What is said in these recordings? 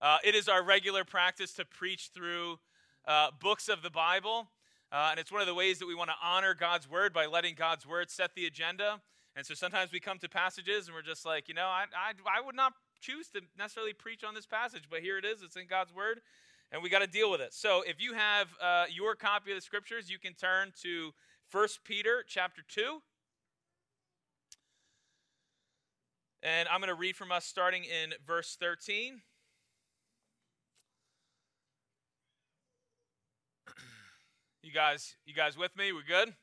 Uh, it is our regular practice to preach through uh, books of the Bible. Uh, and it's one of the ways that we want to honor God's word by letting God's word set the agenda. And so sometimes we come to passages and we're just like, you know, I, I, I would not choose to necessarily preach on this passage, but here it is. It's in God's word, and we got to deal with it. So if you have uh, your copy of the scriptures, you can turn to 1 Peter chapter 2. And I'm going to read from us starting in verse 13. You guys, you guys with me? We good?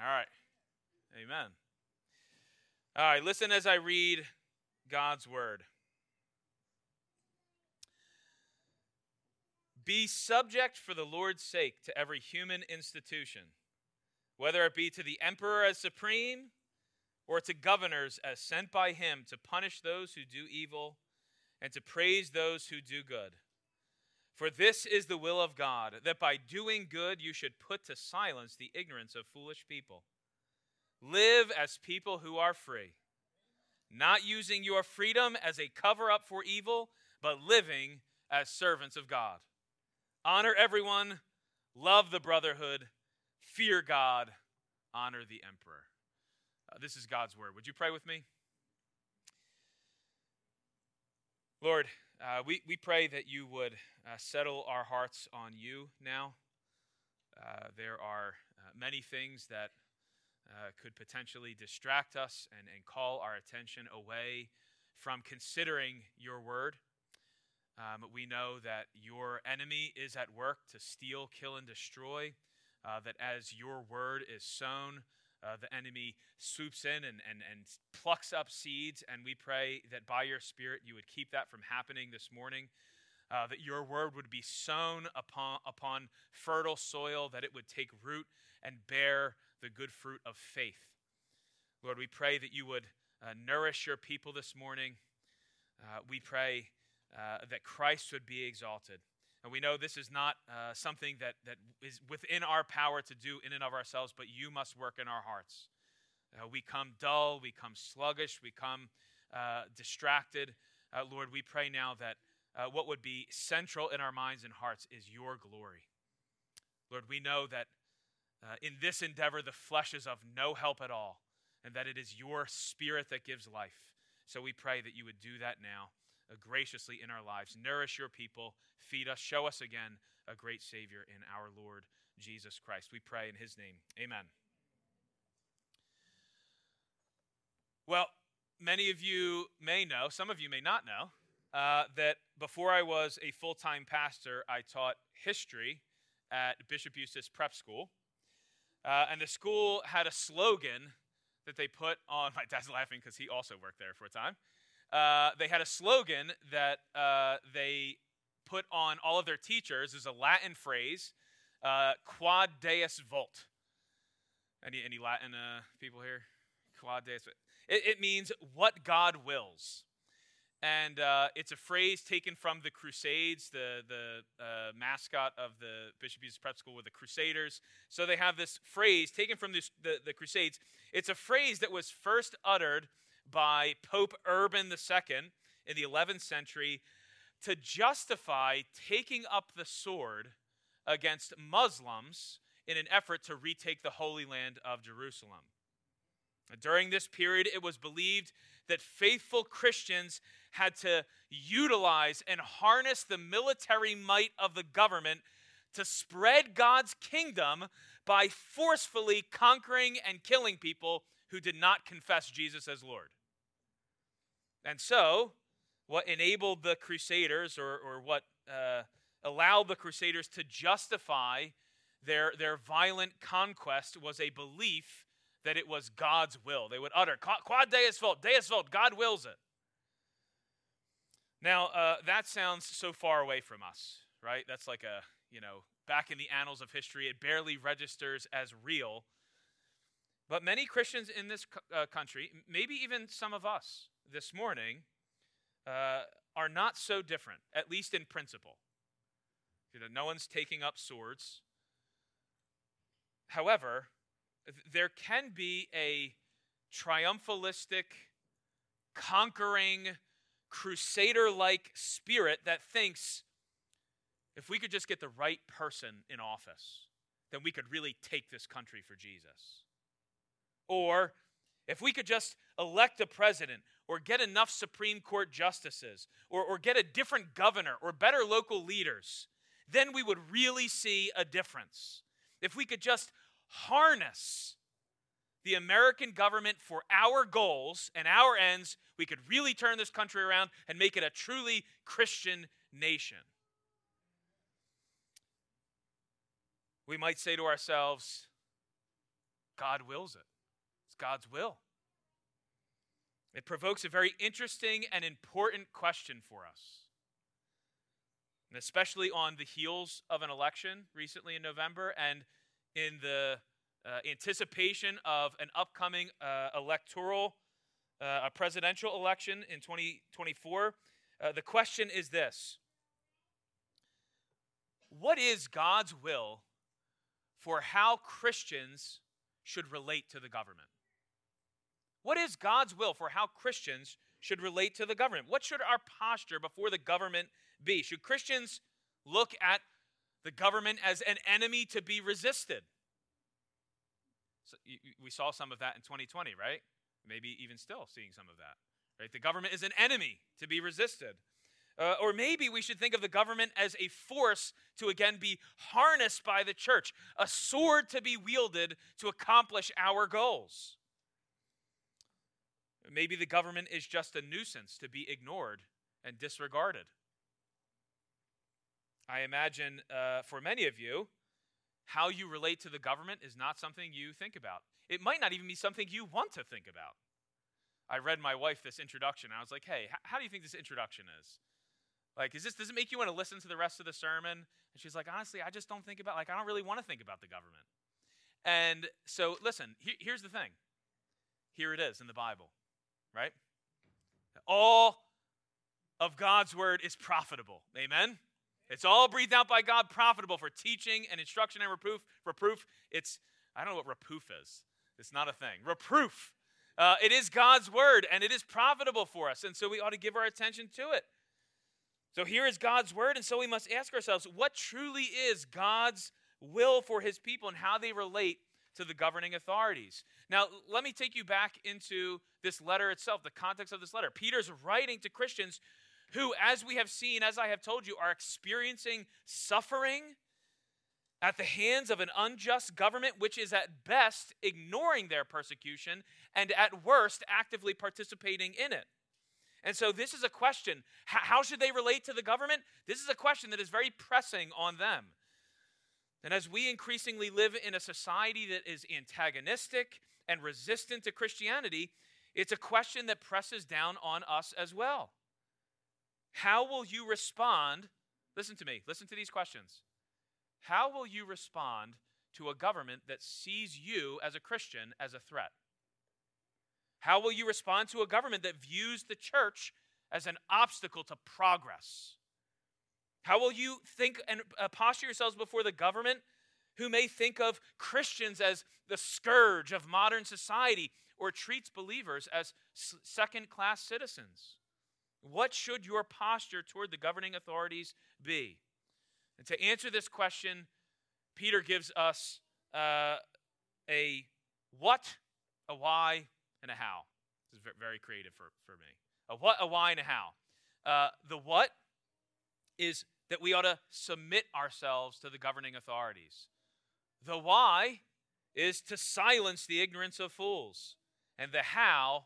All right. Amen. All right, listen as I read God's word. Be subject for the Lord's sake to every human institution, whether it be to the emperor as supreme or to governors as sent by him to punish those who do evil and to praise those who do good. For this is the will of God, that by doing good you should put to silence the ignorance of foolish people. Live as people who are free, not using your freedom as a cover up for evil, but living as servants of God. Honor everyone, love the brotherhood, fear God, honor the emperor. Uh, this is God's word. Would you pray with me? Lord, uh, we, we pray that you would uh, settle our hearts on you now. Uh, there are uh, many things that uh, could potentially distract us and, and call our attention away from considering your word. Um, we know that your enemy is at work to steal, kill, and destroy. Uh, that as your word is sown, uh, the enemy swoops in and, and, and plucks up seeds. And we pray that by your Spirit you would keep that from happening this morning. Uh, that your word would be sown upon, upon fertile soil, that it would take root and bear the good fruit of faith. Lord, we pray that you would uh, nourish your people this morning. Uh, we pray uh, that Christ would be exalted. And we know this is not uh, something that, that is within our power to do in and of ourselves, but you must work in our hearts. Uh, we come dull, we come sluggish, we come uh, distracted. Uh, Lord, we pray now that uh, what would be central in our minds and hearts is your glory. Lord, we know that uh, in this endeavor, the flesh is of no help at all, and that it is your spirit that gives life. So we pray that you would do that now graciously in our lives. Nourish your people, feed us, show us again a great Savior in our Lord Jesus Christ. We pray in His name. Amen. Well, many of you may know, some of you may not know, uh, that before I was a full time pastor, I taught history at Bishop Eustace Prep School. Uh, and the school had a slogan that they put on. My dad's laughing because he also worked there for a time. Uh, they had a slogan that uh, they put on all of their teachers. Is a Latin phrase, uh, "Quod Deus Vult." Any any Latin uh, people here? Quod Deus. It, it means what God wills and uh, it's a phrase taken from the Crusades. The the uh, mascot of the Bishop Eustace Prep School were the Crusaders. So they have this phrase taken from this, the the Crusades. It's a phrase that was first uttered by Pope Urban II in the 11th century to justify taking up the sword against Muslims in an effort to retake the Holy Land of Jerusalem. During this period, it was believed that faithful Christians had to utilize and harness the military might of the government to spread God's kingdom by forcefully conquering and killing people who did not confess Jesus as Lord. And so, what enabled the Crusaders, or, or what uh, allowed the Crusaders to justify their, their violent conquest, was a belief that it was God's will. They would utter, Quod Deus vult, Deus vult, God wills it. Now, uh, that sounds so far away from us, right? That's like a, you know, back in the annals of history, it barely registers as real. But many Christians in this uh, country, maybe even some of us this morning, uh, are not so different, at least in principle. You know, no one's taking up swords. However, there can be a triumphalistic, conquering, crusader like spirit that thinks if we could just get the right person in office, then we could really take this country for Jesus. Or if we could just elect a president or get enough Supreme Court justices or, or get a different governor or better local leaders, then we would really see a difference. If we could just harness the American government for our goals and our ends, we could really turn this country around and make it a truly Christian nation. We might say to ourselves, God wills it. God's will. It provokes a very interesting and important question for us. And especially on the heels of an election recently in November and in the uh, anticipation of an upcoming uh, electoral, uh, a presidential election in 2024, uh, the question is this What is God's will for how Christians should relate to the government? What is God's will for how Christians should relate to the government? What should our posture before the government be? Should Christians look at the government as an enemy to be resisted? So we saw some of that in 2020, right? Maybe even still seeing some of that. Right? The government is an enemy to be resisted. Uh, or maybe we should think of the government as a force to again be harnessed by the church, a sword to be wielded to accomplish our goals. Maybe the government is just a nuisance to be ignored and disregarded. I imagine uh, for many of you, how you relate to the government is not something you think about. It might not even be something you want to think about. I read my wife this introduction. I was like, hey, h- how do you think this introduction is? Like, is this, does it make you want to listen to the rest of the sermon? And she's like, honestly, I just don't think about, like, I don't really want to think about the government. And so, listen, he, here's the thing. Here it is in the Bible right? All of God's word is profitable. Amen? It's all breathed out by God, profitable for teaching and instruction and reproof. Reproof, it's, I don't know what reproof is. It's not a thing. Reproof. Uh, it is God's word and it is profitable for us. And so we ought to give our attention to it. So here is God's word. And so we must ask ourselves what truly is God's will for his people and how they relate to the governing authorities. Now, let me take you back into this letter itself, the context of this letter. Peter's writing to Christians who, as we have seen, as I have told you, are experiencing suffering at the hands of an unjust government, which is at best ignoring their persecution and at worst actively participating in it. And so, this is a question how should they relate to the government? This is a question that is very pressing on them. And as we increasingly live in a society that is antagonistic and resistant to Christianity, it's a question that presses down on us as well. How will you respond? Listen to me, listen to these questions. How will you respond to a government that sees you as a Christian as a threat? How will you respond to a government that views the church as an obstacle to progress? How will you think and uh, posture yourselves before the government who may think of Christians as the scourge of modern society or treats believers as second class citizens? What should your posture toward the governing authorities be? And to answer this question, Peter gives us uh, a what, a why, and a how. This is very creative for, for me. A what, a why, and a how. Uh, the what is that we ought to submit ourselves to the governing authorities. The why is to silence the ignorance of fools, and the how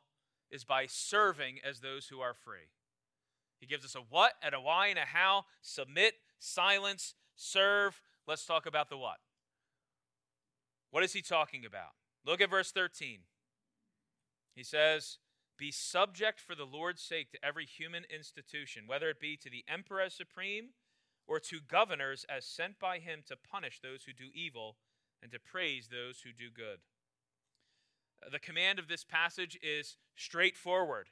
is by serving as those who are free. He gives us a what and a why and a how submit, silence, serve. Let's talk about the what. What is he talking about? Look at verse 13. He says, Be subject for the Lord's sake to every human institution, whether it be to the emperor as supreme or to governors as sent by him to punish those who do evil and to praise those who do good. Uh, the command of this passage is straightforward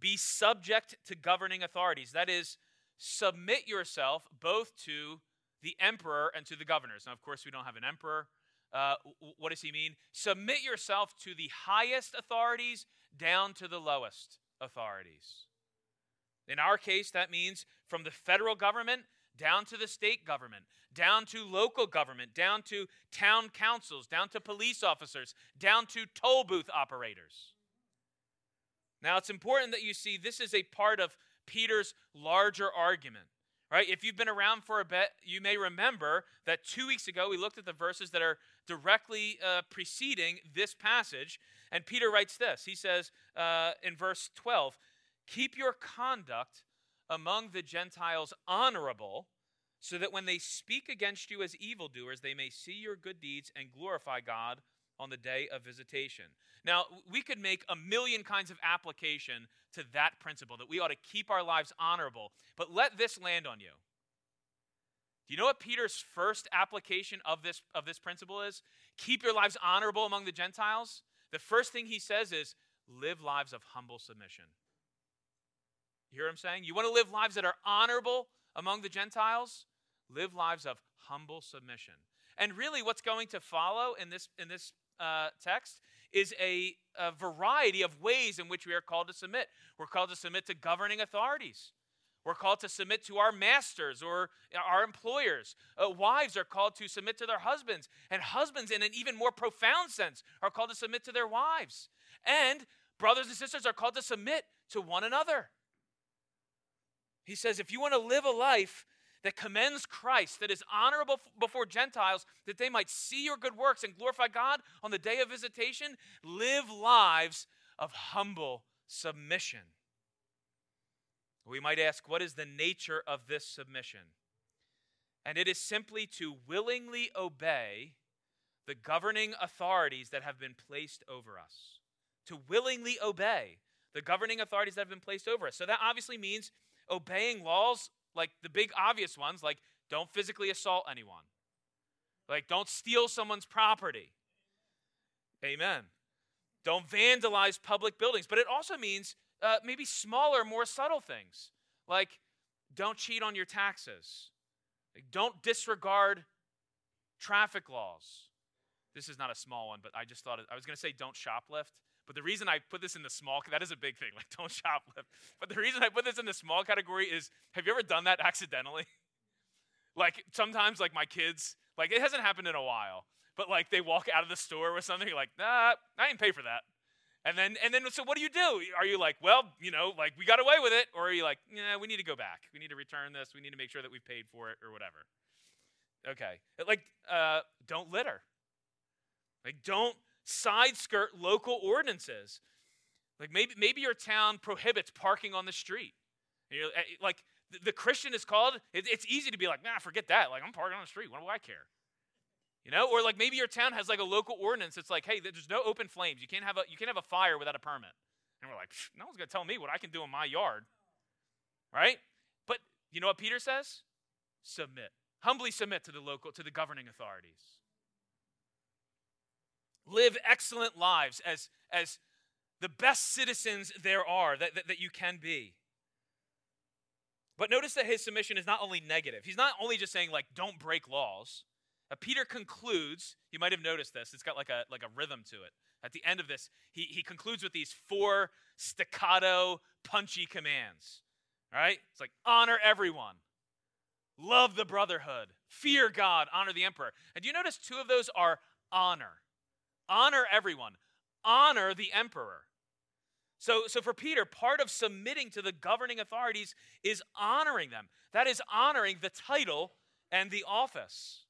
be subject to governing authorities. That is, submit yourself both to the emperor and to the governors. Now, of course, we don't have an emperor. Uh, what does he mean? Submit yourself to the highest authorities down to the lowest authorities. In our case, that means from the federal government down to the state government, down to local government, down to town councils, down to police officers, down to toll booth operators. Now, it's important that you see this is a part of Peter's larger argument. Right? If you've been around for a bit, you may remember that two weeks ago we looked at the verses that are directly uh, preceding this passage. And Peter writes this He says uh, in verse 12, Keep your conduct among the Gentiles honorable, so that when they speak against you as evildoers, they may see your good deeds and glorify God on the day of visitation. Now, we could make a million kinds of application to that principle that we ought to keep our lives honorable, but let this land on you. Do you know what Peter's first application of this, of this principle is? Keep your lives honorable among the Gentiles. The first thing he says is live lives of humble submission. You hear what I'm saying? You want to live lives that are honorable among the Gentiles? Live lives of humble submission. And really, what's going to follow in this, in this uh, text is a, a variety of ways in which we are called to submit. We're called to submit to governing authorities. We're called to submit to our masters or our employers. Uh, wives are called to submit to their husbands. And husbands, in an even more profound sense, are called to submit to their wives. And brothers and sisters are called to submit to one another. He says, if you want to live a life that commends Christ, that is honorable before Gentiles, that they might see your good works and glorify God on the day of visitation, live lives of humble submission. We might ask, what is the nature of this submission? And it is simply to willingly obey the governing authorities that have been placed over us. To willingly obey the governing authorities that have been placed over us. So that obviously means obeying laws like the big obvious ones, like don't physically assault anyone, like don't steal someone's property. Amen. Don't vandalize public buildings. But it also means uh, maybe smaller, more subtle things, like don't cheat on your taxes, like, don't disregard traffic laws. This is not a small one, but I just thought I was going to say don't shoplift, but the reason I put this in the small, that is a big thing, like don't shoplift. But the reason I put this in the small category is have you ever done that accidentally? like sometimes, like my kids, like it hasn't happened in a while, but like they walk out of the store with something, you're like, nah, I didn't pay for that. And then, and then, so what do you do? Are you like, well, you know, like we got away with it? Or are you like, yeah, we need to go back. We need to return this. We need to make sure that we paid for it or whatever. Okay. Like, uh, don't litter. Like, don't side skirt local ordinances. Like maybe, maybe your town prohibits parking on the street. You're, eh, like the, Christian is called, it, it's easy to be like, nah, forget that. Like I'm parking on the street. What do I care? You know, or like maybe your town has like a local ordinance. It's like, hey, there's no open flames. You can't have a you can't have a fire without a permit. And we're like, no one's gonna tell me what I can do in my yard, right? But you know what Peter says? Submit, humbly submit to the local to the governing authorities live excellent lives as, as the best citizens there are that, that, that you can be. But notice that his submission is not only negative. He's not only just saying, like, don't break laws. Uh, Peter concludes, you might have noticed this, it's got like a, like a rhythm to it. At the end of this, he, he concludes with these four staccato, punchy commands. All right? It's like, honor everyone, love the brotherhood, fear God, honor the emperor. And do you notice two of those are honor? Honor everyone, honor the emperor. So, so for Peter, part of submitting to the governing authorities is honoring them. That is honoring the title and the office.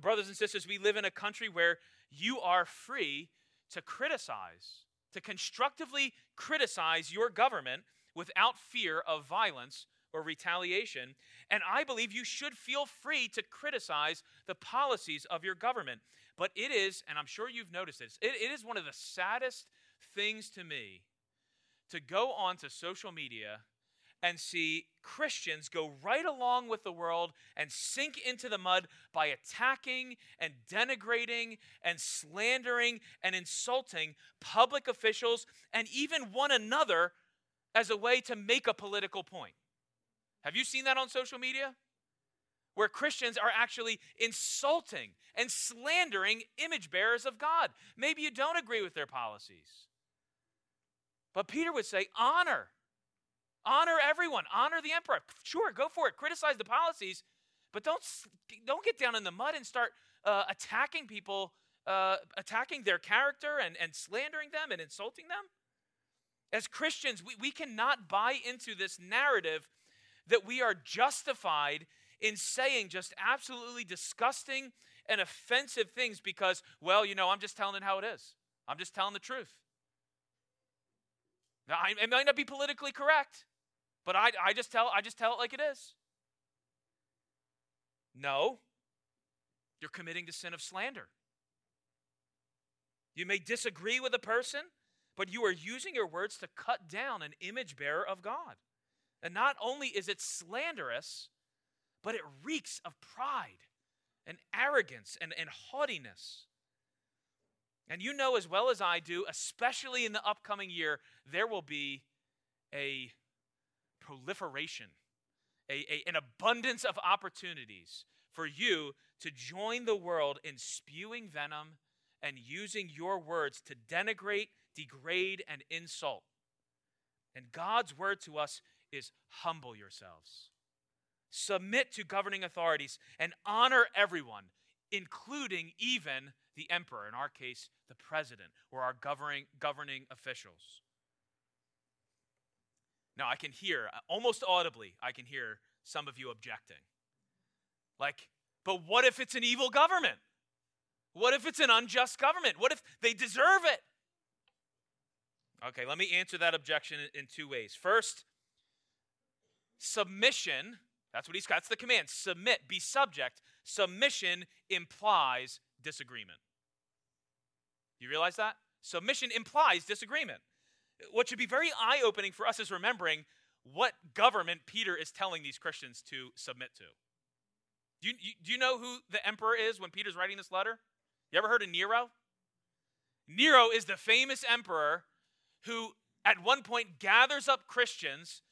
Brothers and sisters, we live in a country where you are free to criticize, to constructively criticize your government without fear of violence or retaliation. And I believe you should feel free to criticize the policies of your government. But it is, and I'm sure you've noticed this, it, it is one of the saddest things to me to go onto social media and see Christians go right along with the world and sink into the mud by attacking and denigrating and slandering and insulting public officials and even one another as a way to make a political point. Have you seen that on social media? Where Christians are actually insulting and slandering image bearers of God. Maybe you don't agree with their policies. But Peter would say, honor. Honor everyone. Honor the emperor. Sure, go for it. Criticize the policies, but don't don't get down in the mud and start uh, attacking people, uh, attacking their character and, and slandering them and insulting them. As Christians, we, we cannot buy into this narrative that we are justified in saying just absolutely disgusting and offensive things because, well, you know, I'm just telling it how it is. I'm just telling the truth. Now, I, it might not be politically correct, but I, I just tell I just tell it like it is. No, you're committing the sin of slander. You may disagree with a person, but you are using your words to cut down an image bearer of God. And not only is it slanderous, but it reeks of pride and arrogance and, and haughtiness. And you know as well as I do, especially in the upcoming year, there will be a proliferation, a, a, an abundance of opportunities for you to join the world in spewing venom and using your words to denigrate, degrade, and insult. And God's word to us is humble yourselves, submit to governing authorities, and honor everyone, including even the emperor, in our case, the president, or our governing, governing officials. Now, I can hear, almost audibly, I can hear some of you objecting. Like, but what if it's an evil government? What if it's an unjust government? What if they deserve it? Okay, let me answer that objection in two ways. First, submission, that's what he's got, that's the command. Submit, be subject. Submission implies disagreement. You realize that? Submission implies disagreement. What should be very eye opening for us is remembering what government Peter is telling these Christians to submit to. Do you, do you know who the emperor is when Peter's writing this letter? You ever heard of Nero? Nero is the famous emperor who, at one point, gathers up Christians,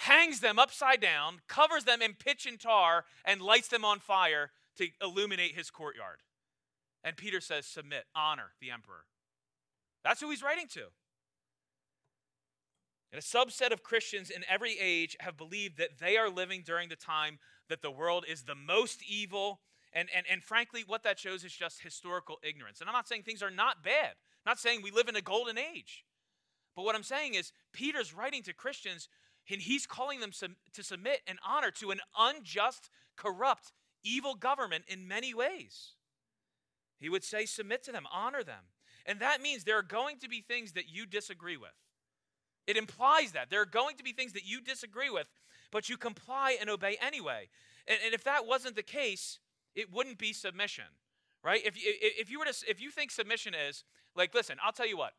hangs them upside down, covers them in pitch and tar, and lights them on fire to illuminate his courtyard. And Peter says, Submit, honor the emperor. That's who he's writing to. And a subset of Christians in every age have believed that they are living during the time that the world is the most evil. And, and, and frankly, what that shows is just historical ignorance. And I'm not saying things are not bad, I'm not saying we live in a golden age. But what I'm saying is, Peter's writing to Christians, and he's calling them to submit and honor to an unjust, corrupt, evil government in many ways. He would say, submit to them, honor them. And that means there are going to be things that you disagree with. It implies that. There are going to be things that you disagree with, but you comply and obey anyway. And, and if that wasn't the case, it wouldn't be submission, right? If, if you were to, if you think submission is like, listen, I'll tell you what,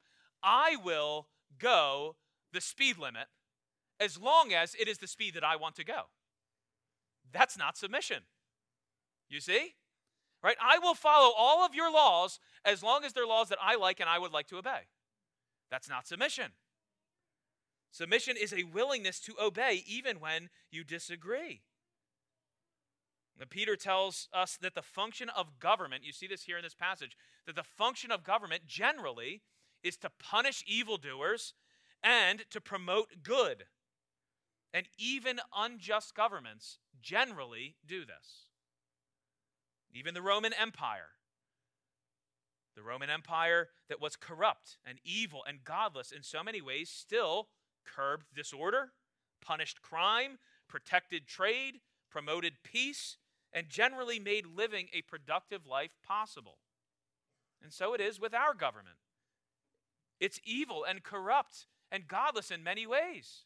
I will go the speed limit as long as it is the speed that I want to go. That's not submission. You see? Right? I will follow all of your laws as long as they're laws that I like and I would like to obey. That's not submission. Submission is a willingness to obey even when you disagree. Now, Peter tells us that the function of government, you see this here in this passage, that the function of government generally is to punish evildoers and to promote good. And even unjust governments generally do this. Even the Roman Empire. The Roman Empire that was corrupt and evil and godless in so many ways still curbed disorder, punished crime, protected trade, promoted peace, and generally made living a productive life possible. And so it is with our government. It's evil and corrupt and godless in many ways.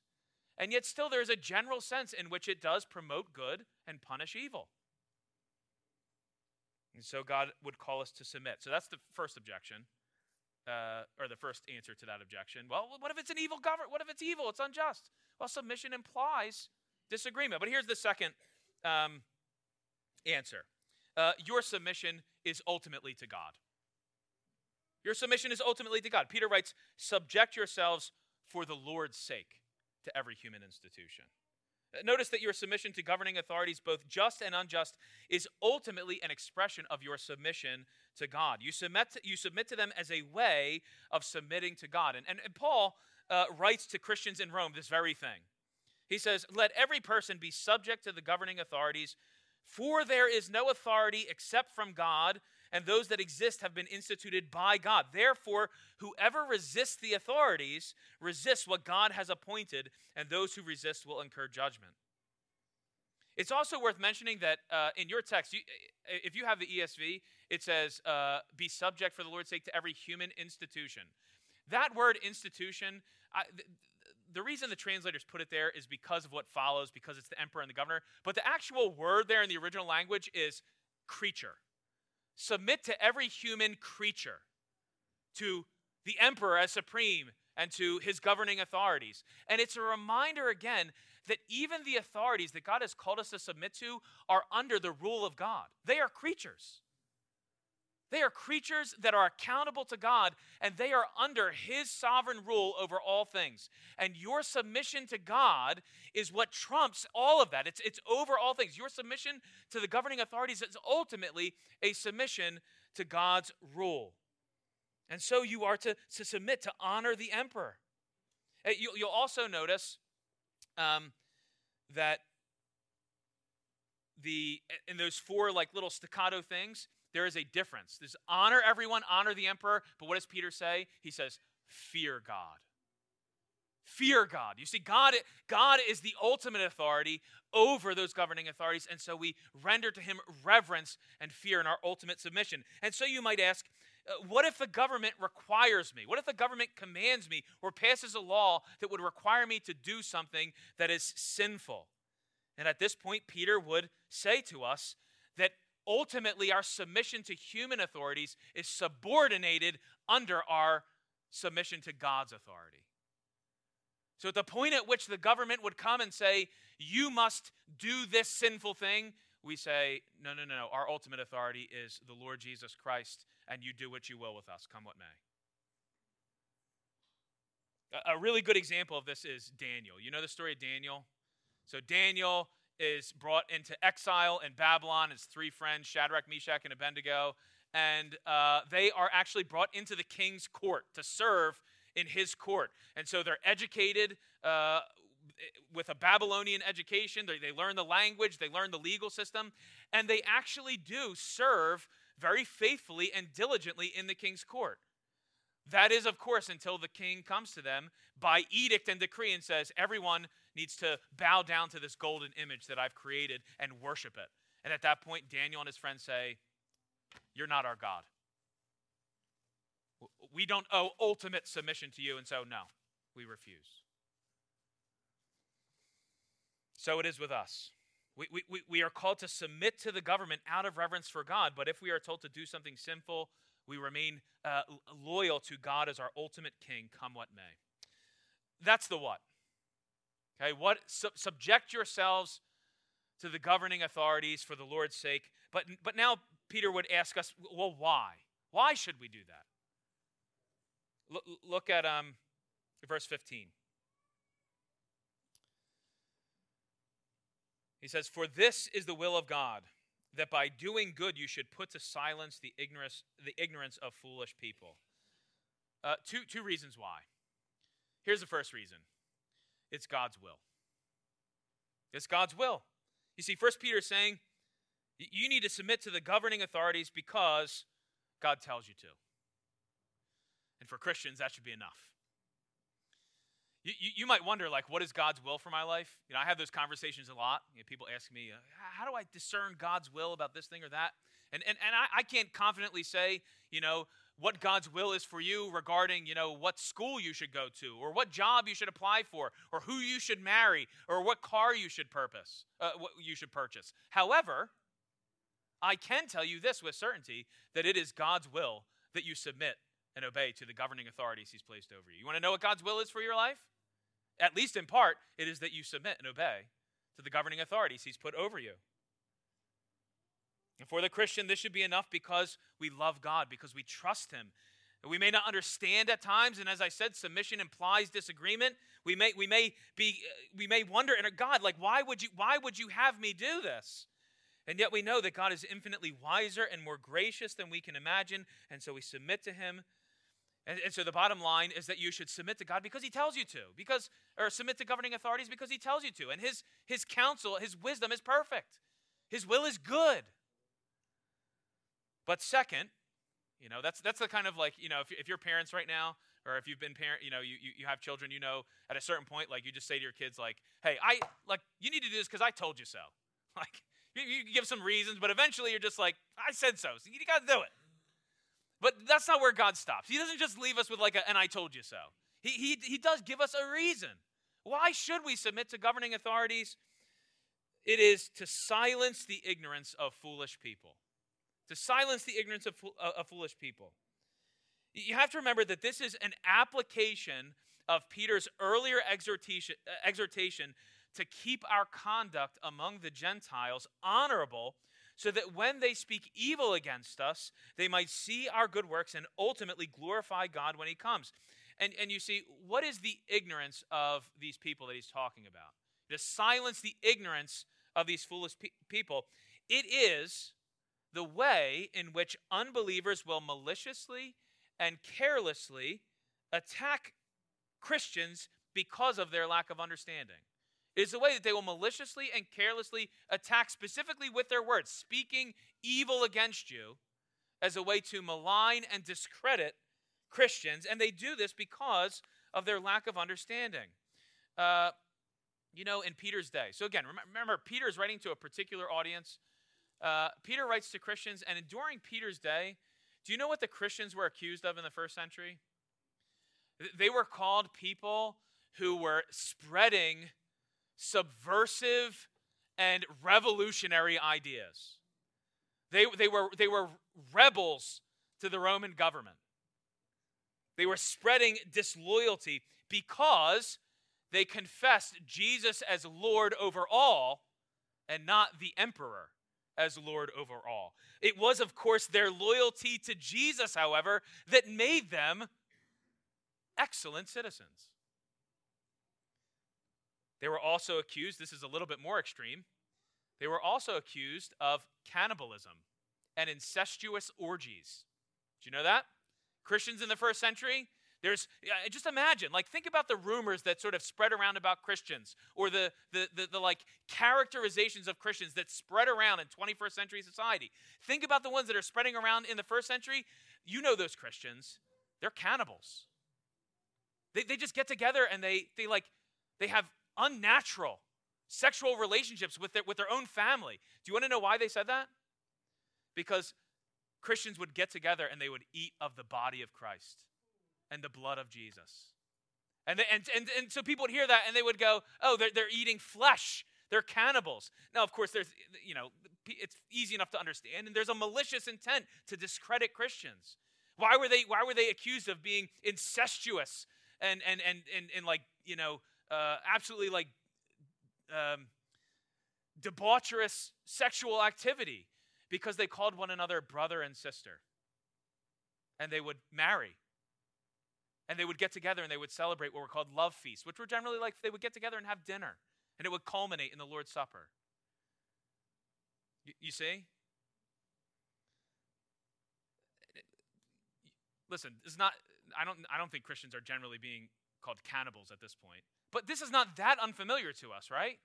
And yet, still, there is a general sense in which it does promote good and punish evil. And so, God would call us to submit. So, that's the first objection uh, or the first answer to that objection. Well, what if it's an evil government? What if it's evil? It's unjust. Well, submission implies disagreement. But here's the second um, answer uh, your submission is ultimately to God. Your submission is ultimately to God. Peter writes, Subject yourselves for the Lord's sake to every human institution. Notice that your submission to governing authorities, both just and unjust, is ultimately an expression of your submission to God. You submit to, you submit to them as a way of submitting to God. And, and, and Paul uh, writes to Christians in Rome this very thing. He says, Let every person be subject to the governing authorities, for there is no authority except from God, and those that exist have been instituted by God. Therefore, whoever resists the authorities resists what God has appointed, and those who resist will incur judgment. It's also worth mentioning that uh, in your text, you, if you have the ESV, it says, uh, Be subject for the Lord's sake to every human institution. That word institution, I, th- the reason the translators put it there is because of what follows, because it's the emperor and the governor. But the actual word there in the original language is creature. Submit to every human creature, to the emperor as supreme, and to his governing authorities. And it's a reminder again that even the authorities that God has called us to submit to are under the rule of God. They are creatures. They are creatures that are accountable to God and they are under His sovereign rule over all things. And your submission to God is what trumps all of that. It's, it's over all things. Your submission to the governing authorities is ultimately a submission to God's rule. And so you are to, to submit, to honor the emperor. You, will also notice um, that the in those four like little staccato things there is a difference. There's honor everyone, honor the emperor. But what does Peter say? He says, fear God. Fear God. You see, God, God is the ultimate authority over those governing authorities, and so we render to him reverence and fear in our ultimate submission. And so you might ask, uh, what if the government requires me? What if the government commands me or passes a law that would require me to do something that is sinful? And at this point, Peter would say to us ultimately our submission to human authorities is subordinated under our submission to God's authority. So, at the point at which the government would come and say, You must do this sinful thing, we say, No, no, no, no. Our ultimate authority is the Lord Jesus Christ, and you do what you will with us, come what may. A really good example of this is Daniel. You know the story of Daniel? So, Daniel is brought into exile in Babylon. His three friends, Shadrach, Meshach, and Abednego. And uh, they are actually brought into the king's court to serve in his court. And so they're educated uh, with a Babylonian education. They, they learn the language, they learn the legal system, and they actually do serve very faithfully and diligently in the king's court. That is, of course, until the king comes to them by edict and decree and says, Everyone needs to bow down to this golden image that I've created and worship it. And at that point, Daniel and his friends say, You're not our God. We don't owe ultimate submission to you, and so no, we refuse. So it is with us. We, we, we are called to submit to the government out of reverence for God, but if we are told to do something sinful, we remain uh, loyal to God as our ultimate king, come what may. That's the what. Okay, what subject yourselves to the governing authorities for the Lord's sake. But but now Peter would ask us, well, why? Why should we do that? L- look at um, verse 15. He says, For this is the will of God, that by doing good you should put to silence the ignorance, the ignorance of foolish people. Uh, two, two reasons why. Here's the first reason it's God's will. It's God's will. You see, First Peter is saying you need to submit to the governing authorities because God tells you to. And for Christians, that should be enough. You, you, you, might wonder, like, what is God's will for my life? You know, I have those conversations a lot. You know, people ask me, uh, how do I discern God's will about this thing or that? And, and, and I, I can't confidently say, you know, what God's will is for you regarding, you know, what school you should go to, or what job you should apply for, or who you should marry, or what car you should purpose, uh, what you should purchase. However, I can tell you this with certainty that it is God's will that you submit and obey to the governing authorities He's placed over you. You want to know what God's will is for your life? At least in part, it is that you submit and obey to the governing authorities He's put over you. And for the Christian, this should be enough because we love God, because we trust Him. We may not understand at times, and as I said, submission implies disagreement. We may, we may be, uh, we may wonder, and uh, God, like, why would you, why would you have me do this? And yet we know that God is infinitely wiser and more gracious than we can imagine, and so we submit to Him. And, and, so the bottom line is that you should submit to God because He tells you to, because or submit to governing authorities because He tells you to. And His His counsel, His wisdom is perfect. His will is good. But second, you know, that's that's the kind of like, you know, if, if you're parents right now, or if you've been parent, you know, you, you, you have children, you know, at a certain point, like you just say to your kids, like, hey, I like you need to do this because I told you so. Like you, you give some reasons, but eventually you're just like, I said so, so you got to do it. But that's not where God stops. He doesn't just leave us with like a, and I told you so. He, he, he does give us a reason. Why should we submit to governing authorities? It is to silence the ignorance of foolish people to silence the ignorance of, uh, of foolish people. You have to remember that this is an application of Peter's earlier exhortation, uh, exhortation to keep our conduct among the Gentiles honorable, so that when they speak evil against us, they might see our good works and ultimately glorify God when He comes. And, and you see, what is the ignorance of these people that He's talking about? To silence the ignorance of these foolish pe- people, it is the way in which unbelievers will maliciously and carelessly attack Christians because of their lack of understanding. Is the way that they will maliciously and carelessly attack, specifically with their words, speaking evil against you as a way to malign and discredit Christians. And they do this because of their lack of understanding. Uh, you know, in Peter's day. So again, remember, Peter is writing to a particular audience uh, Peter writes to Christians, and during Peter's day, do you know what the Christians were accused of in the first century? They were called people who were spreading subversive and revolutionary ideas. They, they, were, they were rebels to the Roman government. They were spreading disloyalty because they confessed Jesus as Lord over all and not the emperor as Lord over all. It was, of course, their loyalty to Jesus, however, that made them excellent citizens. They were also accused, this is a little bit more extreme, they were also accused of cannibalism and incestuous orgies. Do you know that? Christians in the first century, there's just imagine, like think about the rumors that sort of spread around about Christians or the, the, the, the, like characterizations of Christians that spread around in 21st century society. Think about the ones that are spreading around in the first century. You know those Christians. They're cannibals. They, they just get together and they, they like they have unnatural sexual relationships with their, with their own family. Do you want to know why they said that? Because Christians would get together and they would eat of the body of Christ and the blood of Jesus. And, they, and, and, and so people would hear that and they would go, oh, they're, they're eating flesh. They're cannibals. Now, of course, there's, you know, it's easy enough to understand, and there's a malicious intent to discredit Christians. Why were they, why were they accused of being incestuous and, and, and, and, and like, you know, uh, absolutely like um, debaucherous sexual activity? Because they called one another brother and sister. And they would marry and they would get together and they would celebrate what were called love feasts, which were generally like they would get together and have dinner, and it would culminate in the Lord's Supper. You, you see? Listen, it's not. I don't. I don't think Christians are generally being called cannibals at this point. But this is not that unfamiliar to us, right?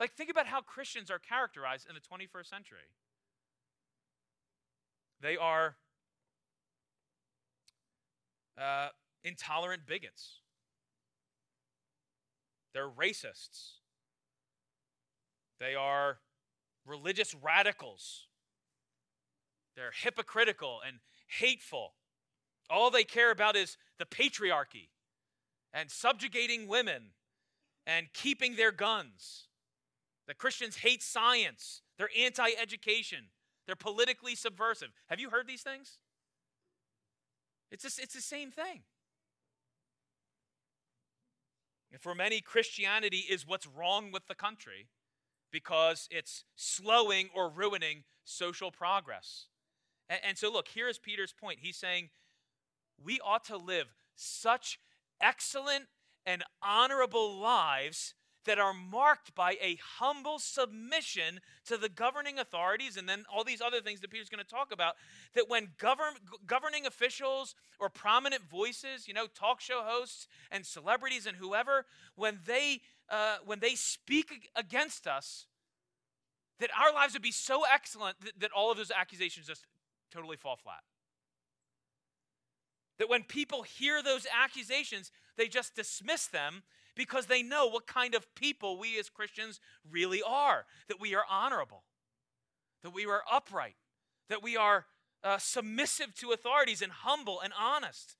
Like, think about how Christians are characterized in the 21st century. They are uh, intolerant bigots. They're racists. They are religious radicals. They're hypocritical and hateful. All they care about is the patriarchy and subjugating women and keeping their guns. The Christians hate science. They're anti education. They're politically subversive. Have you heard these things? It's, just, it's the same thing. And for many, Christianity is what's wrong with the country because it's slowing or ruining social progress. And, and, so, look, here's Peter's point. He's saying we ought to live such excellent and honorable lives that are marked by a humble submission to the governing authorities and then all these other things that Peter's going to talk about. That when govern, governing officials or prominent voices, you know, talk show hosts and celebrities and whoever, when they, uh, when they speak against us, that our lives would be so excellent that, that all of those accusations just totally fall flat. That when people hear those accusations, they just dismiss them because they know what kind of people we as Christians really are. That we are honorable, that we are upright, that we are uh, submissive to authorities and humble and honest.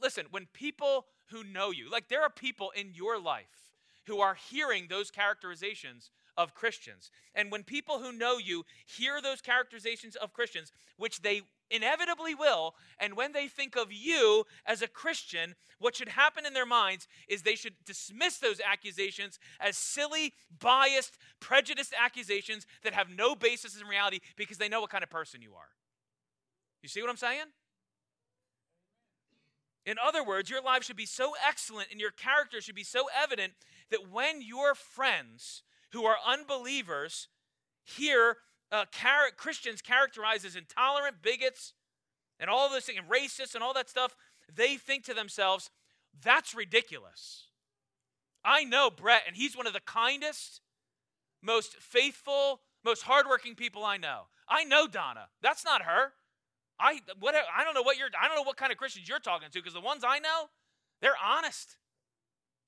Listen, when people who know you, like there are people in your life who are hearing those characterizations of Christians. And when people who know you hear those characterizations of Christians, which they inevitably will. And when they think of you as a Christian, what should happen in their minds is they should dismiss those accusations as silly, biased, prejudiced accusations that have no basis in reality because they know what kind of person you are. You see what I'm saying? In other words, your life should be so excellent and your character should be so evident that when your friends who are unbelievers here uh, char- Christians characterized as intolerant, bigots, and all those things, and racists and all that stuff, they think to themselves, that's ridiculous. I know Brett, and he's one of the kindest, most faithful, most hardworking people I know. I know Donna. That's not her. I what I don't know what you're I don't know what kind of Christians you're talking to because the ones I know, they're honest.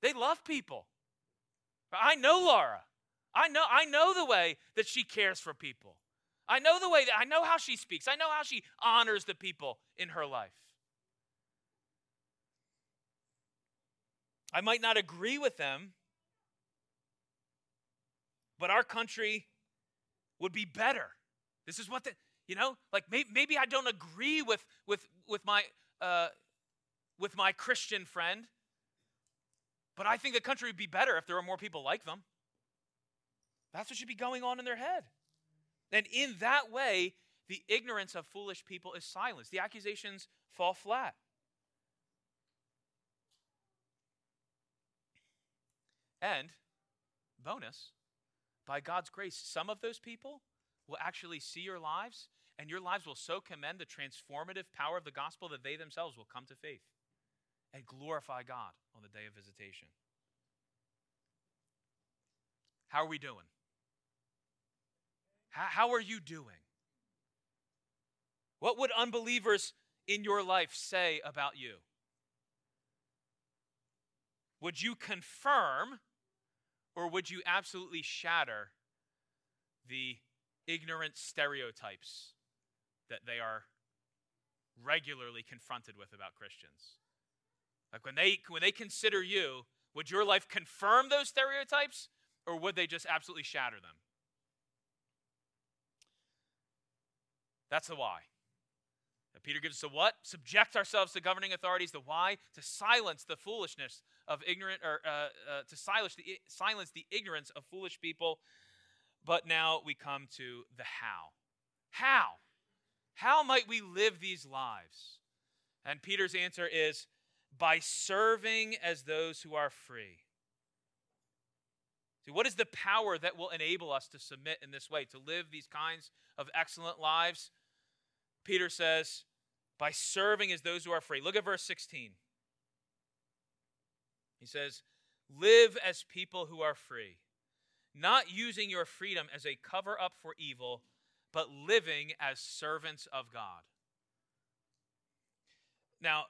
They love people. I know Laura. I know, I know the way that she cares for people. I know the way that I know how she speaks. I know how she honors the people in her life. I might not agree with them, but our country would be better. This is what the, you know, like maybe, maybe I don't agree with with with my uh, with my Christian friend, but I think the country would be better if there were more people like them. That's what should be going on in their head. And in that way, the ignorance of foolish people is silenced. The accusations fall flat. And, bonus, by God's grace, some of those people will actually see your lives, and your lives will so commend the transformative power of the gospel that they themselves will come to faith and glorify God on the day of visitation. How are we doing? How, are you doing? What would unbelievers in your life say about you? Would you confirm or would you absolutely shatter the ignorant stereotypes that they are regularly confronted with about Christians? Like when they when they consider you, would your life confirm those stereotypes or would they just absolutely shatter them? That's the why. Peter gives us the what? Subject ourselves to governing authorities. The why? To silence the foolishness of ignorant, or uh, uh, to silence the, silence the ignorance of foolish people. But now we come to the how. How? How might we live these lives? And Peter's answer is by serving as those who are free. See, what is the power that will enable us to submit in this way, to live these kinds of excellent lives? Peter says, by serving as those who are free. Look at verse 16. He says, Live as people who are free, not using your freedom as a cover up for evil, but living as servants of God. Now,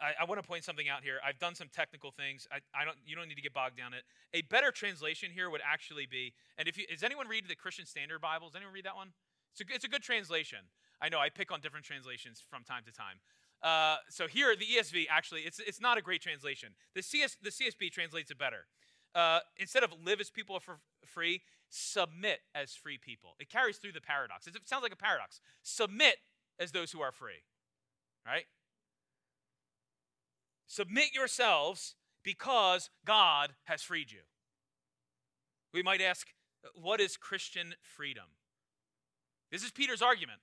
I, I want to point something out here. I've done some technical things. I, I, don't. You don't need to get bogged down in it. A better translation here would actually be, and if you, does anyone read the Christian Standard Bible? Does anyone read that one? It's a, it's a good translation. I know I pick on different translations from time to time. Uh, so here, the ESV actually, it's, it's not a great translation. The, CS, the CSB translates it better. Uh, instead of live as people are free, submit as free people. It carries through the paradox. It sounds like a paradox. Submit as those who are free, right? Submit yourselves because God has freed you. We might ask, what is Christian freedom? This is Peter's argument.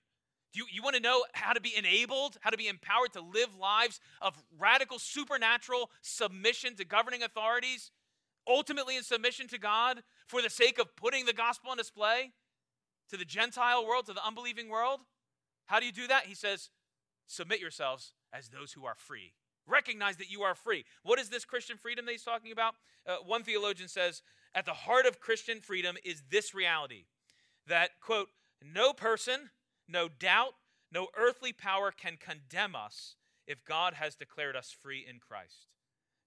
Do you, you want to know how to be enabled, how to be empowered to live lives of radical supernatural submission to governing authorities? ultimately in submission to God for the sake of putting the gospel on display to the Gentile world, to the unbelieving world? How do you do that? He says, submit yourselves as those who are free. Recognize that you are free. What is this Christian freedom that he's talking about? Uh, one theologian says, at the heart of Christian freedom is this reality that, quote, no person, no doubt, no earthly power can condemn us if God has declared us free in Christ.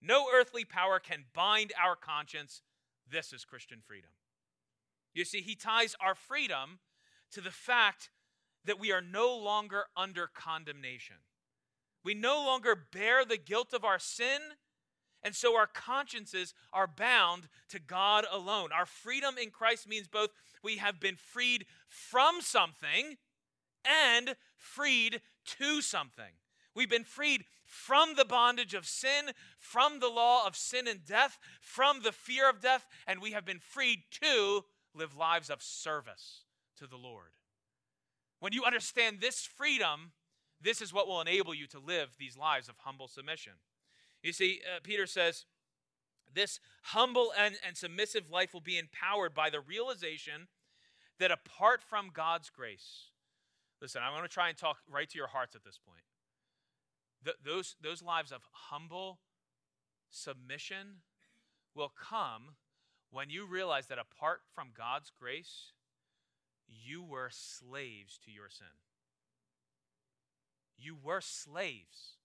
No earthly power can bind our conscience. This is Christian freedom. You see, he ties our freedom to the fact that we are no longer under condemnation. We no longer bear the guilt of our sin, and so our consciences are bound to God alone. Our freedom in Christ means both we have been freed from something and freed to something. We've been freed from the bondage of sin, from the law of sin and death, from the fear of death, and we have been freed to live lives of service to the Lord. When you understand this freedom, this is what will enable you to live these lives of humble submission. You see, uh, Peter says, this humble and, and submissive life will be empowered by the realization that apart from God's grace, listen, I'm going to try and talk right to your hearts at this point. The, those, those lives of humble submission will come when you realize that apart from God's grace, you were slaves to your sin. You were slaves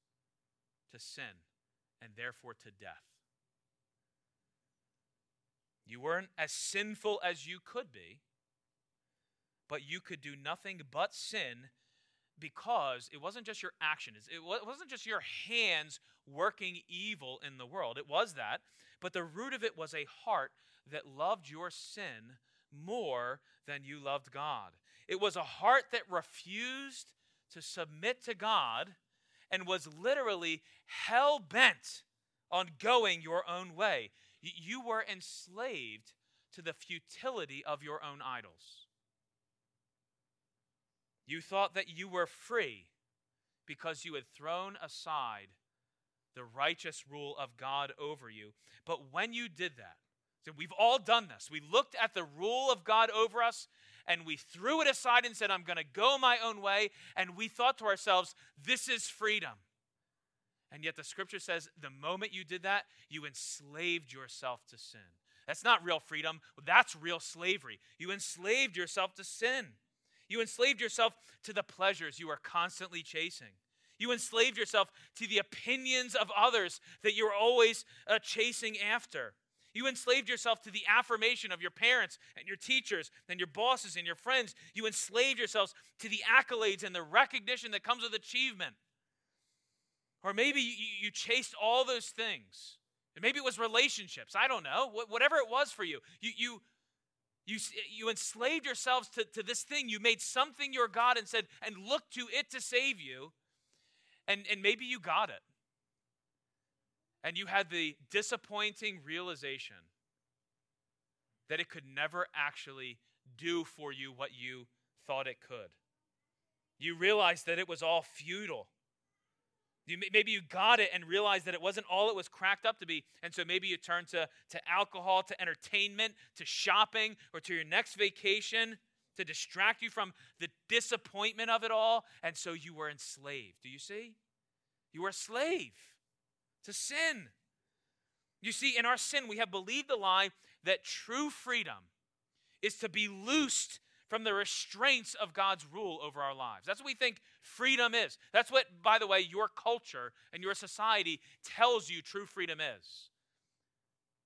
to sin and therefore to death. You weren't as sinful as you could be, but you could do nothing but sin because it wasn't just your actions, it wasn't just your hands working evil in the world. It was that, but the root of it was a heart that loved your sin more than you loved God. It was a heart that refused to submit to God and was literally hell bent on going your own way. You were enslaved to the futility of your own idols. You thought that you were free because you had thrown aside the righteous rule of God over you. But when you did that, so we've all done this. We looked at the rule of God over us and we threw it aside and said, I'm going to go my own way. And we thought to ourselves, this is freedom. And yet the scripture says the moment you did that, you enslaved yourself to sin. That's not real freedom, that's real slavery. You enslaved yourself to sin. You enslaved yourself to the pleasures you are constantly chasing. You enslaved yourself to the opinions of others that you're always uh, chasing after. You enslaved yourself to the affirmation of your parents and your teachers and your bosses and your friends. You enslaved yourselves to the accolades and the recognition that comes with achievement. Or maybe you, you chased all those things. maybe it was relationships. I don't know. Whatever it was for you, you, you, you, you enslaved yourselves to, to this thing. You made something your God and said, and looked to it to save you. And, and maybe you got it. And you had the disappointing realization that it could never actually do for you what you thought it could. You realized that it was all futile. You, maybe you got it and realized that it wasn't all it was cracked up to be. And so maybe you turned to, to alcohol, to entertainment, to shopping, or to your next vacation to distract you from the disappointment of it all. And so you were enslaved. Do you see? You were a slave to sin. You see, in our sin, we have believed the lie that true freedom is to be loosed from the restraints of God's rule over our lives. That's what we think freedom is. That's what, by the way, your culture and your society tells you true freedom is.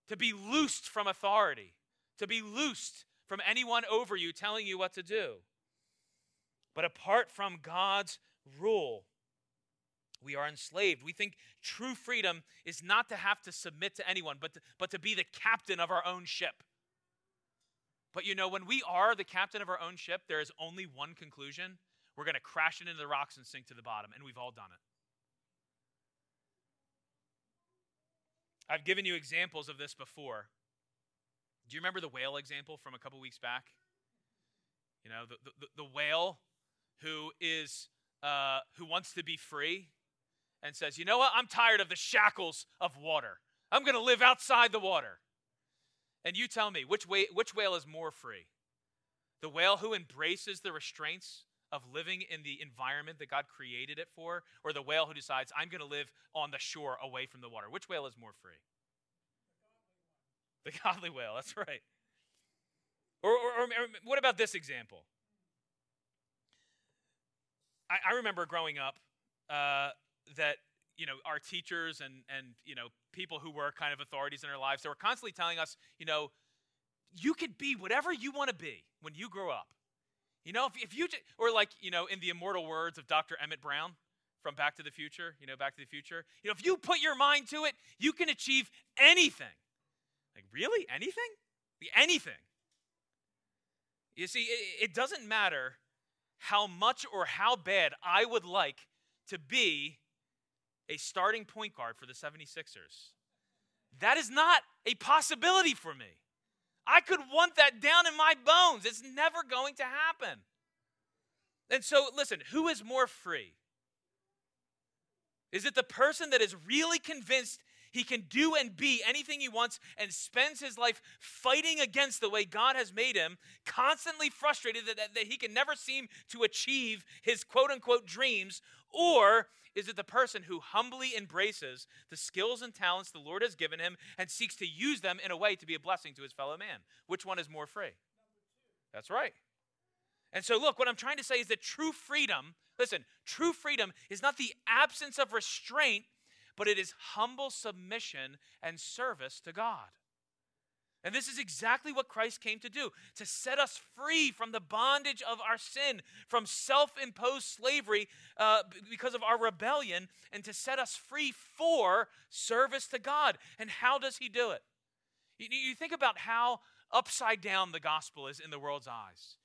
To be loosed from authority, to be loosed from anyone over you telling you what to do. But apart from God's rule, we are enslaved. We think true freedom is not to have to submit to anyone, but to, but to be the captain of our own ship. But you know, when we are the captain of our own ship, there is only one conclusion we're going to crash it into the rocks and sink to the bottom, and we've all done it. I've given you examples of this before. Do you remember the whale example from a couple weeks back? You know, the, the, the whale who is uh, who wants to be free and says, "You know what? I'm tired of the shackles of water. I'm going to live outside the water." And you tell me, which, way, which whale is more free? The whale who embraces the restraints of living in the environment that God created it for, or the whale who decides, I'm going to live on the shore away from the water? Which whale is more free? The godly whale, that's right. Or, or, or, what about this example? I, I remember growing up uh, that you know our teachers and and you know people who were kind of authorities in our lives they were constantly telling us you know you could be whatever you want to be when you grow up you know if, if you just, or like you know in the immortal words of dr emmett brown from back to the future you know back to the future you know if you put your mind to it you can achieve anything like really anything anything you see it, it doesn't matter how much or how bad i would like to be a starting point guard for the 76ers. That is not a possibility for me. I could want that down in my bones. It's never going to happen. And so, listen, who is more free? Is it the person that is really convinced he can do and be anything he wants and spends his life fighting against the way God has made him, constantly frustrated that, that, that he can never seem to achieve his quote unquote dreams? Or is it the person who humbly embraces the skills and talents the Lord has given him and seeks to use them in a way to be a blessing to his fellow man? Which one is more free? That's right. And so, look, what I'm trying to say is that true freedom, listen, true freedom is not the absence of restraint, but it is humble submission and service to God. And this is exactly what Christ came to do to set us free from the bondage of our sin, from self imposed slavery uh, because of our rebellion, and to set us free for service to God. And how does He do it? You, you think about how upside down the gospel is in the world's eyes.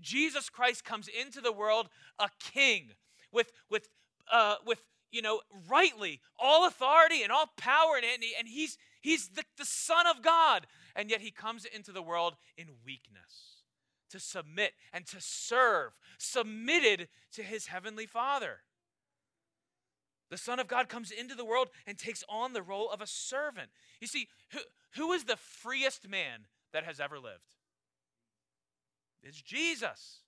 Jesus Christ comes into the world a king with, with, uh, with you know, rightly all authority and all power, and, and he's, he's the, the Son of God. And yet he comes into the world in weakness to submit and to serve, submitted to his heavenly Father. The Son of God comes into the world and takes on the role of a servant. You see, who, who is the freest man that has ever lived? It's Jesus.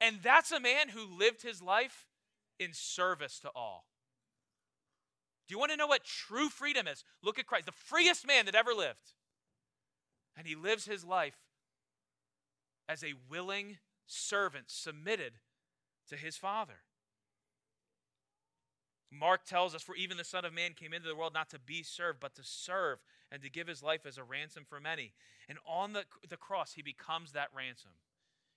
And that's a man who lived his life in service to all. Do you want to know what true freedom is? Look at Christ, the freest man that ever lived. And he lives his life as a willing servant submitted to his Father. Mark tells us, For even the Son of Man came into the world not to be served, but to serve and to give his life as a ransom for many. And on the, the cross, he becomes that ransom.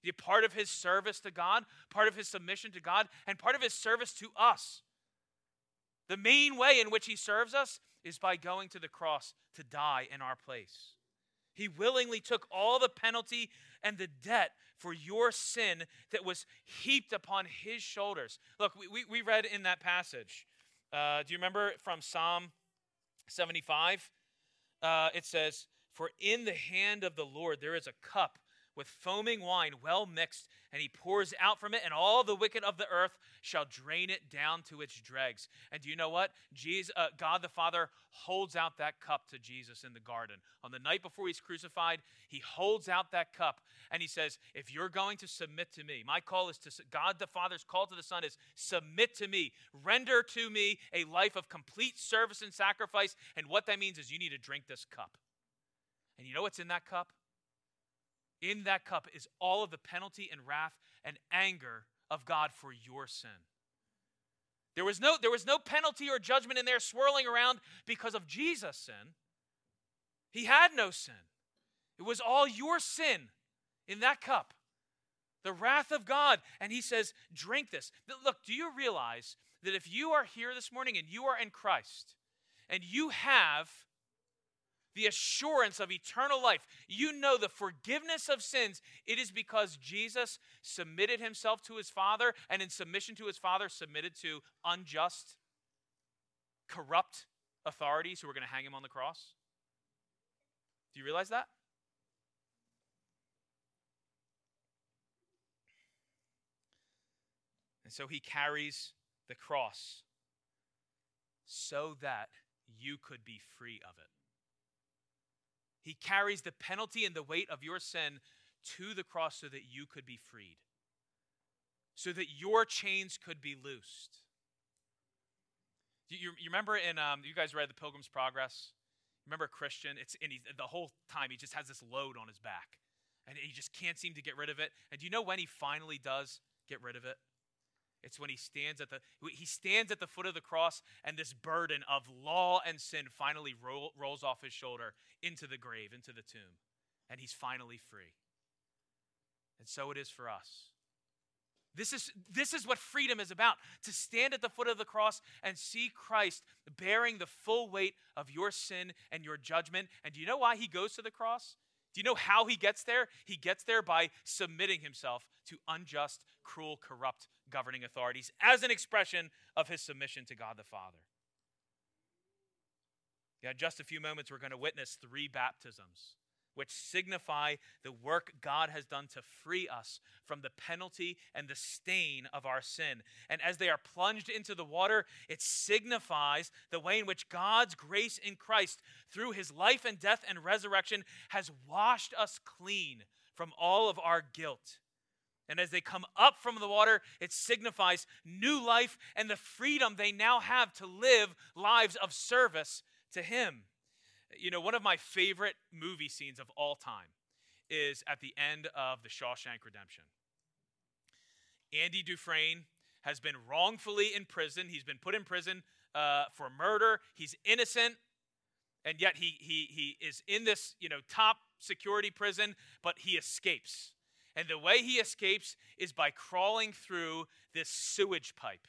The part of his service to God, part of his submission to God, and part of his service to us. The main way in which he serves us is by going to the cross to die in our place. He willingly took all the penalty and the debt for your sin that was heaped upon his shoulders. Look, we, we, read in that passage. Uh, do you remember from Psalm 75? Uh, it says, For in the hand of the Lord there is a cup with foaming wine well mixed, and he pours out from it, and all the wicked of the earth shall drain it down to its dregs. And do you know what? Jesus, uh, God the Father holds out that cup to Jesus in the garden. On the night before he's crucified, he holds out that cup and he says, If you're going to submit to me, my call is to, God the Father's call to the Son is submit to me, render to me a life of complete service and sacrifice. And what that means is you need to drink this cup. And you know what's in that cup? In that cup is all of the penalty and wrath and anger of God for your sin. There was no, there was no penalty or judgment in there swirling around because of Jesus' sin. He had no sin. It was all your sin in that cup, the wrath of God. And he says, Drink this. Look, do you realize that if you are here this morning and you are in Christ and you have the assurance of eternal life. You know the forgiveness of sins. It is because Jesus submitted himself to his Father, and in submission to his Father, submitted to unjust, corrupt authorities who were going to hang him on the cross. Do you realize that? And so he carries the cross so that you could be free of it. He carries the penalty and the weight of your sin to the cross so that you could be freed, so that your chains could be loosed. You, you remember in, um, you guys read The Pilgrim's Progress? Remember Christian? It's in the whole time he just has this load on his back, and he just can't seem to get rid of it. And do you know when he finally does get rid of it? It's when he stands at the he stands at the foot of the cross, and this burden of law and sin finally roll, rolls off his shoulder into the grave, into the tomb, and he's finally free. And so it is for us. This is, this is what freedom is about to stand at the foot of the cross and see Christ bearing the full weight of your sin and your judgment. And do you know why he goes to the cross? Do you know how he gets there? He gets there by submitting himself to unjust, cruel, corrupt governing authorities as an expression of his submission to God the Father. Yeah, just a few moments, we're going to witness three baptisms which signify the work God has done to free us from the penalty and the stain of our sin. And as they are plunged into the water, it signifies the way in which God's grace in Christ, through his life and death and resurrection, has washed us clean from all of our guilt. And as they come up from the water, it signifies new life and the freedom they now have to live lives of service to Him. You know, one of my favorite movie scenes of all time is at the end of The Shawshank Redemption. Andy Dufresne has been wrongfully in prison. He's been put in prison uh, for murder. He's innocent, and yet he, he, he is in this you know top security prison, but he escapes. And the way he escapes is by crawling through this sewage pipe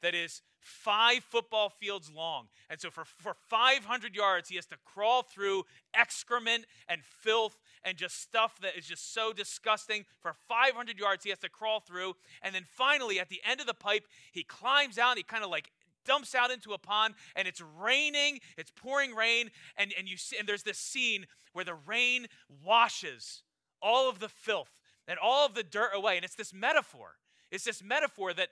that is five football fields long. And so for, for 500 yards, he has to crawl through excrement and filth and just stuff that is just so disgusting. For 500 yards, he has to crawl through. And then finally, at the end of the pipe, he climbs out. he kind of like dumps out into a pond and it's raining it's pouring rain and, and you see and there's this scene where the rain washes all of the filth and all of the dirt away and it's this metaphor it's this metaphor that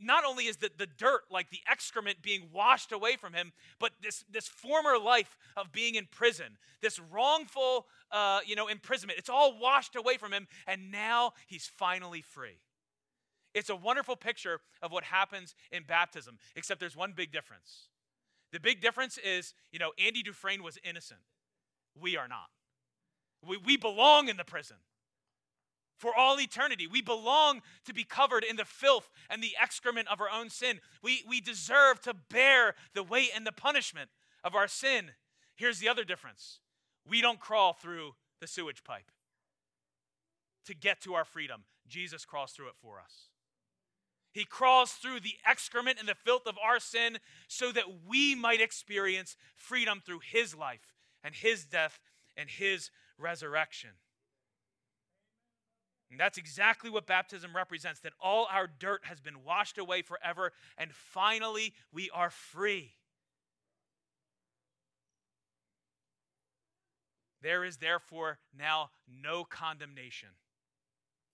not only is the, the dirt, like the excrement, being washed away from him, but this, this former life of being in prison, this wrongful, uh, you know, imprisonment, it's all washed away from him, and now he's finally free. It's a wonderful picture of what happens in baptism, except there's one big difference. The big difference is, you know, Andy Dufresne was innocent. We are not. We, we belong in the prison for all eternity. We belong to be covered in the filth and the excrement of our own sin. We, we deserve to bear the weight and the punishment of our sin. Here's the other difference we don't crawl through the sewage pipe to get to our freedom. Jesus crawls through it for us. He crawls through the excrement and the filth of our sin so that we might experience freedom through his life and his death and his resurrection. And that's exactly what baptism represents that all our dirt has been washed away forever, and finally we are free. There is therefore now no condemnation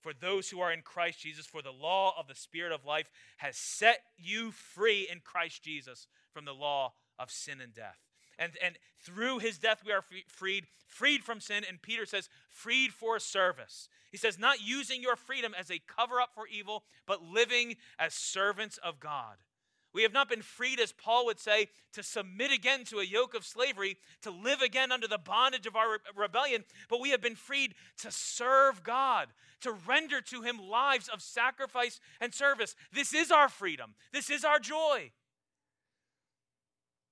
for those who are in Christ Jesus, for the law of the Spirit of life has set you free in Christ Jesus from the law of sin and death. And, and through his death, we are freed, freed from sin. And Peter says, freed for service. He says, not using your freedom as a cover up for evil, but living as servants of God. We have not been freed, as Paul would say, to submit again to a yoke of slavery, to live again under the bondage of our rebellion, but we have been freed to serve God, to render to Him lives of sacrifice and service. This is our freedom. This is our joy.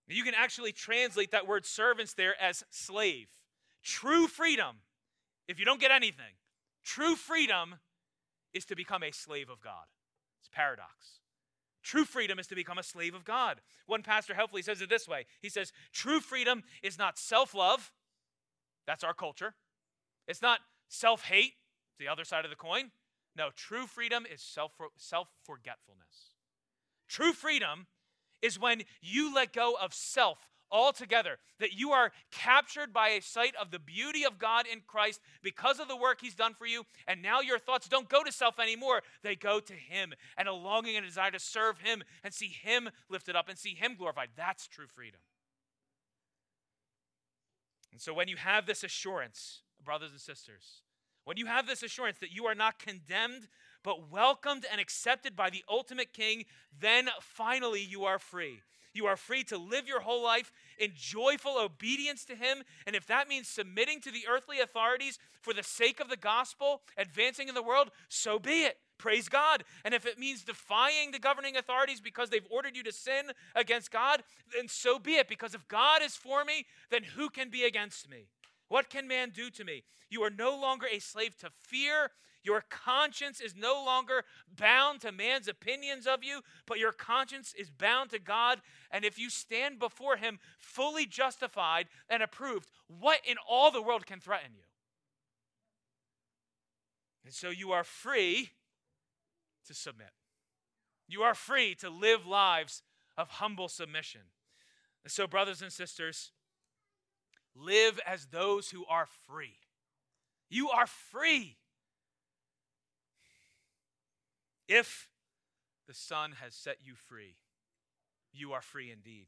You can actually translate that word servants there as slave. True freedom, if you don't get anything, true freedom is to become a slave of God. It's paradox. True freedom is to become a slave of God. One pastor helpfully says it this way He says, True freedom is not self love, that's our culture. It's not self hate, It's the other side of the coin. No, true freedom is self forgetfulness. True freedom is when you let go of self altogether, that you are captured by a sight of the beauty of God in Christ because of the work He's done for you. And now your thoughts don't go to self anymore, they go to Him and a longing and a desire to serve Him and see Him lifted up and see Him glorified. That's true freedom. And so when you have this assurance, brothers and sisters, when you have this assurance that you are not condemned, but welcomed and accepted by the ultimate king, then finally you are free. You are free to live your whole life in joyful obedience to Him. And if that means submitting to the earthly authorities for the sake of the gospel, advancing in the world, so be it. Praise God. And if it means defying the governing authorities because they've ordered you to sin against God, then so be it. Because if God is for me, then who can be against me? What can man do to me? You are no longer a slave to fear. Your conscience is no longer bound to man's opinions of you, but your conscience is bound to God. And if you stand before Him fully justified and approved, what in all the world can threaten you? And so you are free to submit. You are free to live lives of humble submission. And so, brothers and sisters, live as those who are free. You are free. If the Son has set you free, you are free indeed.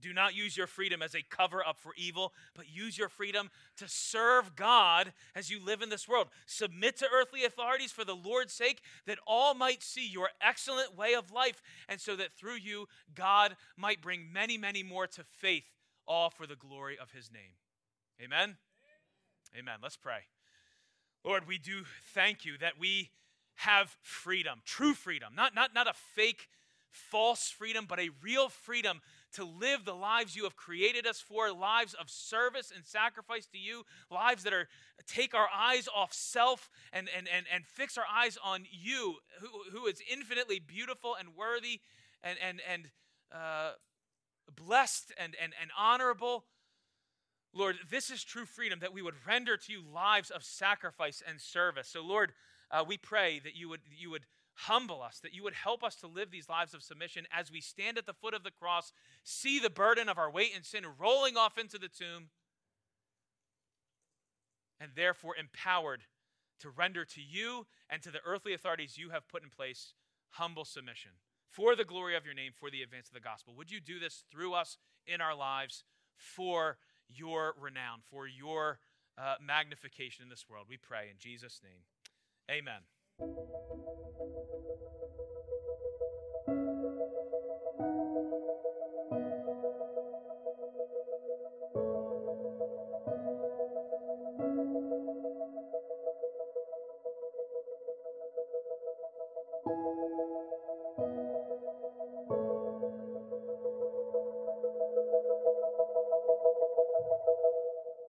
Do not use your freedom as a cover up for evil, but use your freedom to serve God as you live in this world. Submit to earthly authorities for the Lord's sake, that all might see your excellent way of life, and so that through you, God might bring many, many more to faith, all for the glory of his name. Amen? Amen. Let's pray. Lord, we do thank you that we have freedom, true freedom, not, not, not a fake, false freedom, but a real freedom to live the lives you have created us for, lives of service and sacrifice to you, lives that are take our eyes off self and, and, and, and fix our eyes on you, who, who is infinitely beautiful and worthy and, and, and uh, blessed and, and, and honorable. Lord, this is true freedom that we would render to you lives of sacrifice and service. So, Lord, uh, we pray that you would, you would humble us, that you would help us to live these lives of submission as we stand at the foot of the cross, see the burden of our weight and sin rolling off into the tomb, and therefore empowered to render to you and to the earthly authorities you have put in place humble submission for the glory of your name, for the advance of the gospel. Would you do this through us in our lives for your renown, for your uh, magnification in this world? We pray in Jesus' name. Amen.